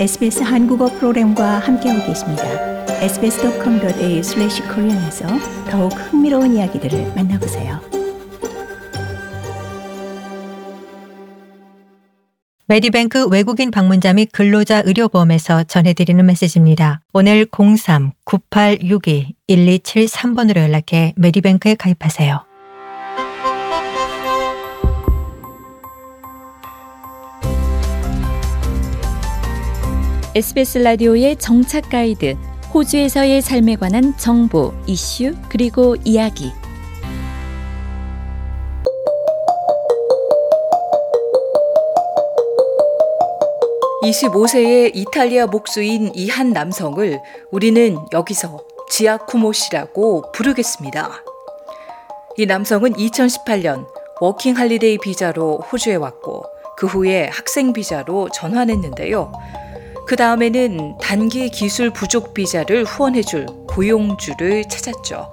SBS 한국어 프로그램과 함께하고 계십니다. sbs.com.au/korean에서 더욱 흥미로운 이야기들을 만나보세요. 메디뱅크 외국인 방문자 및 근로자 의료보험에서 전해드리는 메시지입니다. 오늘 03-9862-1273번으로 연락해 메디뱅크에 가입하세요. SBS 라디오의 정착 가이드, 호주에서의 삶에 관한 정보, 이슈, 그리고 이야기. (25세의) 이탈리아 목수인 이 한 남성을 우리는 여기서 지아쿠모 씨라고 부르겠습니다. 이 남성은 2018년 워킹 홀리데이 비자로 호주에 왔고 그 후에 학생 비자로 전환했는데요. 그 다음에는 단기 기술 부족 비자를 후원해줄 고용주를 찾았죠.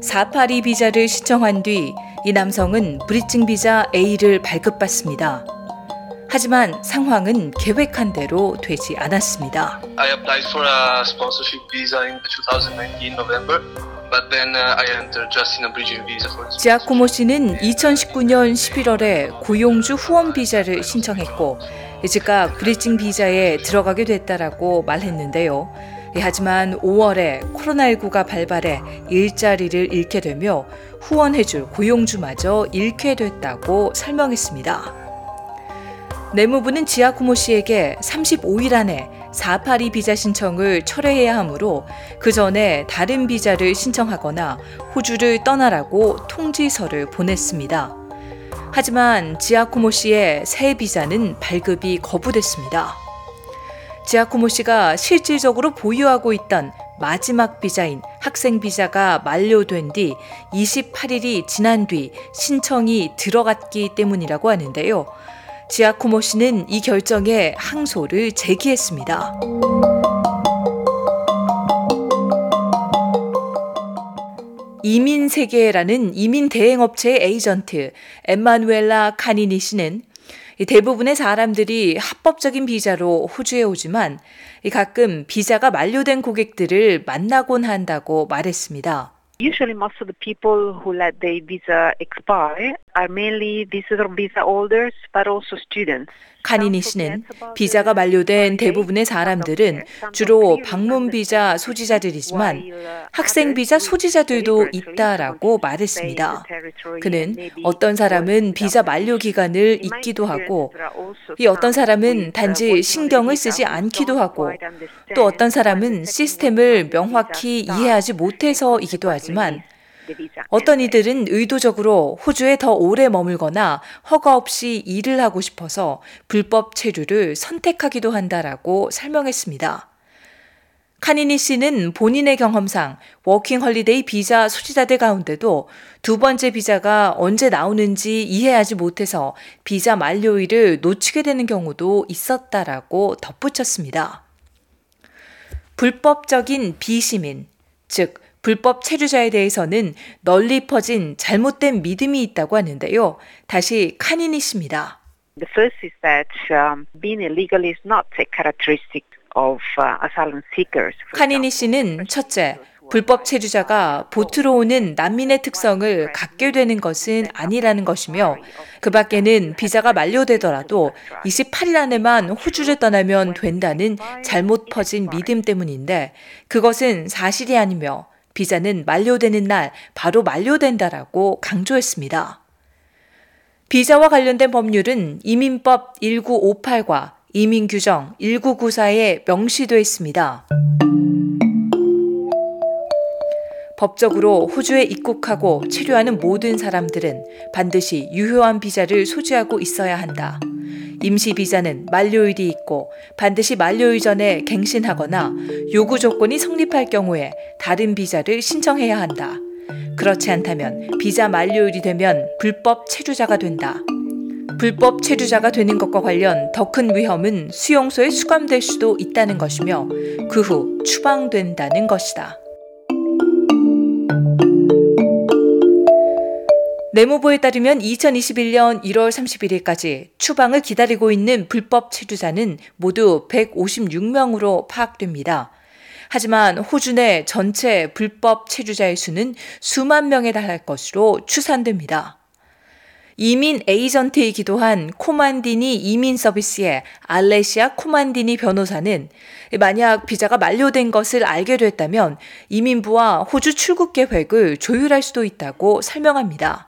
482 비자를 신청한 뒤 이 남성은 브리징 비자 A를 발급받습니다. 하지만 상황은 계획한 대로 되지 않았습니다. I applied for a sponsorship visa in 2019 November, uh. 지아코모 씨는 2019년 11월에 고용주 후원 비자를 신청했고 즉각 브리징 비자에 들어가게 됐다라고 말했는데요. 예, 하지만 5월에 코로나19가 발발해 일자리를 잃게 되며 후원해줄 고용주마저 잃게 됐다고 설명했습니다. 내무부는 지아쿠모 씨에게 35일 안에 482 비자 신청을 철회해야 하므로 그 전에 다른 비자를 신청하거나 호주를 떠나라고 통지서를 보냈습니다. 하지만 지아쿠모 씨의 새 비자는 발급이 거부됐습니다. 지아쿠모 씨가 실질적으로 보유하고 있던 마지막 비자인 학생 비자가 만료된 뒤 28일이 지난 뒤 신청이 들어갔기 때문이라고 하는데요. 지아쿠모 씨는 이 결정에 항소를 제기했습니다. 이민 세계라는 이민 대행 업체의 에이전트 엠마누엘라 카니니 씨는 대부분의 사람들이 합법적인 비자로 호주에 오지만 가끔 비자가 만료된 고객들을 만나곤 한다고 말했습니다. Usually, most of the people who let their visa expire are mainly visitor visa holders, but also students. 카니니 씨는 비자가 만료된 대부분의 사람들은 주로 방문 비자 소지자들이지만 학생 비자 소지자들도 있다라고 말했습니다. 그는 어떤 사람은 비자 만료 기간을 잊기도 하고 이 어떤 사람은 단지 신경을 쓰지 않기도 하고 또 어떤 사람은 시스템을 명확히 이해하지 못해서이기도 하지만 어떤 이들은 의도적으로 호주에 더 오래 머물거나 허가 없이 일을 하고 싶어서 불법 체류를 선택하기도 한다라고 설명했습니다. 카니니 씨는 본인의 경험상 워킹 홀리데이 비자 소지자들 가운데도 두 번째 비자가 언제 나오는지 이해하지 못해서 비자 만료일을 놓치게 되는 경우도 있었다라고 덧붙였습니다. 불법적인 비시민, 즉 불법 체류자에 대해서는 널리 퍼진 잘못된 믿음이 있다고 하는데요. 다시 카니니 씨입니다. The first is that um, being illegal is not a characteristic of uh, asylum seekers. 카니니 씨는 첫째, 불법 체류자가 보트로 오는 난민의 특성을 갖게 되는 것은 아니라는 것이며 그 밖에는 비자가 만료되더라도 28일 안에만 호주를 떠나면 된다는 잘못 퍼진 믿음 때문인데 그것은 사실이 아니며 비자는 만료되는 날 바로 만료된다라고 강조했습니다. 비자와 관련된 법률은 이민법 1958과 이민규정 1994에 명시되어 있습니다. 법적으로 호주에 입국하고 체류하는 모든 사람들은 반드시 유효한 비자를 소지하고 있어야 한다. 임시 비자는 만료일이 있고 반드시 만료일 전에 갱신하거나 요구 조건이 성립할 경우에 다른 비자를 신청해야 한다. 그렇지 않다면 비자 만료일이 되면 불법 체류자가 된다. 불법 체류자가 되는 것과 관련 더 큰 위험은 수용소에 수감될 수도 있다는 것이며 그 후 추방된다는 것이다. 내무부에 따르면 2021년 1월 31일까지 추방을 기다리고 있는 불법 체류자는 모두 156명으로 파악됩니다. 하지만 호주 내 전체 불법 체류자의 수는 수만 명에 달할 것으로 추산됩니다. 이민 에이전트이기도 한 코만디니 이민 서비스의 알레시아 코만디니 변호사는 만약 비자가 만료된 것을 알게 됐다면 이민부와 호주 출국 계획을 조율할 수도 있다고 설명합니다.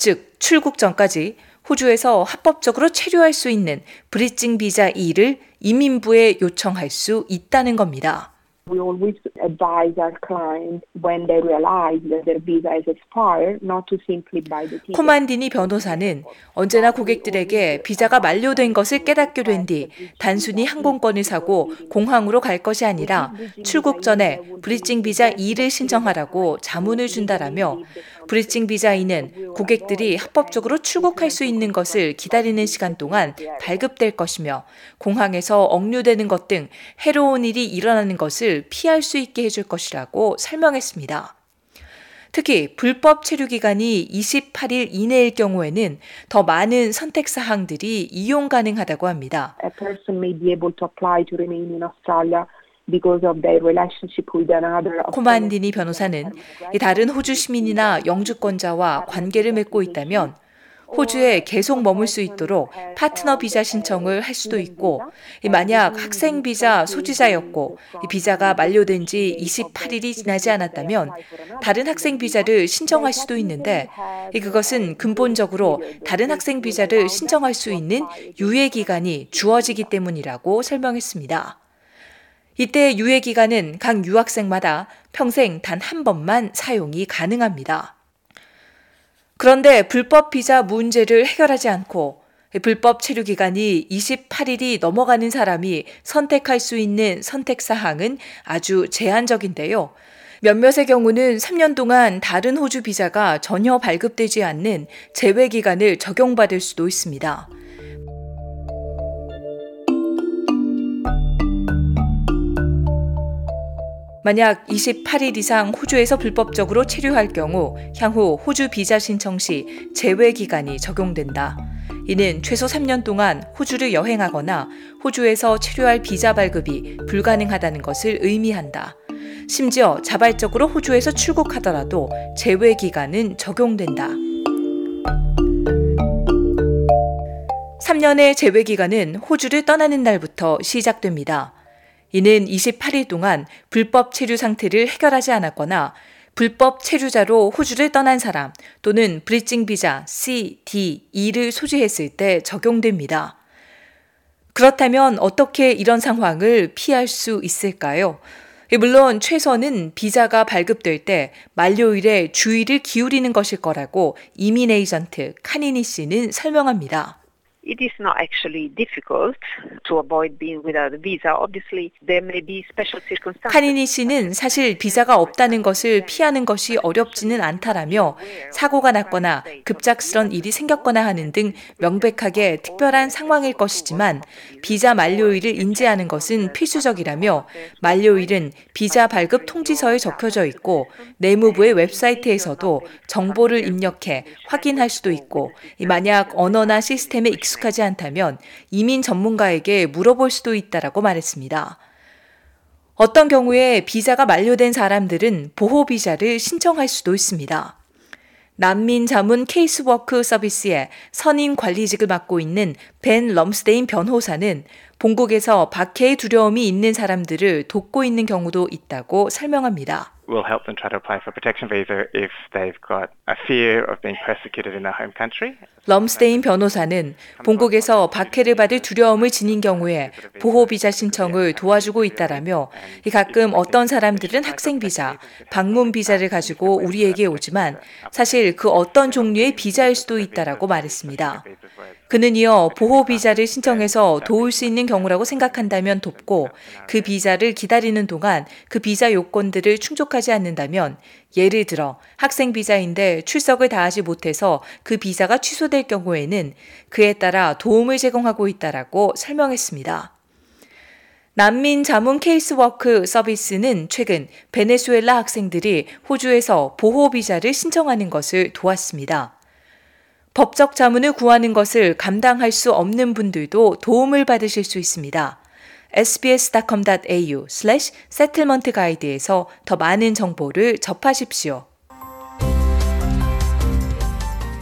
즉, 출국 전까지 호주에서 합법적으로 체류할 수 있는 브리징 비자 2를 이민부에 요청할 수 있다는 겁니다. We always advise our clients when they realize that their visa is expired not to simply buy the ticket. 코만디니 변호사는 언제나 고객들에게 비자가 만료된 것을 깨닫게 된 뒤 단순히 항공권을 사고 공항으로 갈 것이 아니라 출국 전에 브리징 비자 2를 신청하라고 자문을 준다라며 브리징 비자 2는 고객들이 합법적으로 출국할 수 있는 것을 기다리는 시간 동안 발급될 것이며 공항에서 억류되는 것 등 해로운 일이 일어나는 것을 피할 수 있게 해줄 것이라고 설명했습니다. 특히 불법 체류 기간이 28일 이내일 경우에는 더 많은 선택 사항들이 이용 가능하다고 합니다. 코만디니 변호사는 이 다른 호주 시민이나 영주권자와 관계를 맺고 있다면 호주에 계속 머물 수 있도록 파트너 비자 신청을 할 수도 있고 만약 학생 비자 소지자였고 비자가 만료된 지 28일이 지나지 않았다면 다른 학생 비자를 신청할 수도 있는데 그것은 근본적으로 다른 학생 비자를 신청할 수 있는 유예 기간이 주어지기 때문이라고 설명했습니다. 이때 유예 기간은 각 유학생마다 평생 단 한 번만 사용이 가능합니다. 그런데 불법 비자 문제를 해결하지 않고 불법 체류 기간이 28일이 넘어가는 사람이 선택할 수 있는 선택 사항은 아주 제한적인데요. 몇몇의 경우는 3년 동안 다른 호주 비자가 전혀 발급되지 않는 제외 기간을 적용받을 수도 있습니다. 만약 28일 이상 호주에서 불법적으로 체류할 경우 향후 호주 비자 신청 시 제외 기간이 적용된다. 이는 최소 3년 동안 호주를 여행하거나 호주에서 체류할 비자 발급이 불가능하다는 것을 의미한다. 심지어 자발적으로 호주에서 출국하더라도 제외 기간은 적용된다. 3년의 제외 기간은 호주를 떠나는 날부터 시작됩니다. 이는 28일 동안 불법 체류 상태를 해결하지 않았거나 불법 체류자로 호주를 떠난 사람 또는 브리징 비자 C, D, E를 소지했을 때 적용됩니다. 그렇다면 어떻게 이런 상황을 피할 수 있을까요? 물론 최선은 비자가 발급될 때 만료일에 주의를 기울이는 것일 거라고 이민 에이전트 카니니 씨는 설명합니다. It is not actually difficult to avoid being without a visa. Obviously, there may be special circumstances. 카니니 씨는 사실 비자가 없다는 것을 피하는 것이 어렵지는 않다라며 사고가 났거나 급작스런 일이 생겼거나 하는 등 명백하게 특별한 상황일 것이지만 비자 만료일을 인지하는 것은 필수적이라며 만료일은 비자 발급 통지서에 적혀져 있고 내무부의 웹사이트에서도 정보를 입력해 확인할 수도 있고 만약 언어나 시스템에 익숙 하지 않다면 이민 전문가에게 물어볼 수도 있다라고 말했습니다. 어떤 경우에 비자가 만료된 사람들은 보호 비자를 신청할 수도 있습니다. 난민 자문 케이스워크 서비스의 선임 관리직을 맡고 있는 벤 럼스데인 변호사는 본국에서 박해의 두려움이 있는 사람들을 돕고 있는 경우도 있다고 설명합니다. We'll help them try to apply for a protection visa if they've got a fear of being persecuted in their home country. 럼스데인 변호사는 본국에서 박해를 받을 두려움을 지닌 경우에 보호 비자 신청을 도와주고 있다라며 가끔 어떤 사람들은 학생 비자, 방문 비자를 가지고 우리에게 오지만 사실 그 어떤 종류의 비자일 수도 있다라고 말했습니다. 그는 이어 보호 비자를 신청해서 도울 수 있는 경우라고 생각한다면 돕고 그 비자를 기다리는 동안 그 비자 요건들을 충족하지 않는다면 예를 들어 학생 비자인데 출석을 다하지 못해서 그 비자가 취소될 경우에는 그에 따라 도움을 제공하고 있다라고 설명했습니다. 난민 자문 케이스워크 서비스는 최근 베네수엘라 학생들이 호주에서 보호 비자를 신청하는 것을 도왔습니다. 법적 자문을 구하는 것을 감당할 수 없는 분들도 도움을 받으실 수 있습니다. sbs.com.au/settlement guide에서 더 많은 정보를 접하십시오.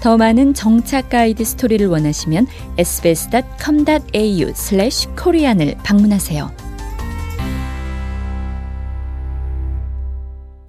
더 많은 정착 가이드 스토리를 원하시면 sbs.com.au/korean을 방문하세요.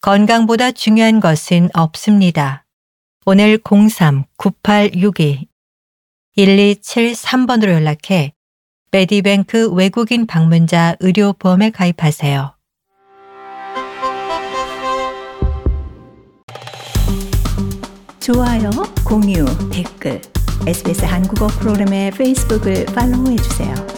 건강보다 중요한 것은 없습니다. 오늘 03-9862-1273번으로 연락해 메디뱅크 외국인 방문자 의료보험에 가입하세요. 좋아요, 공유, 댓글, SBS 한국어 프로그램의 페이스북을 팔로우해주세요.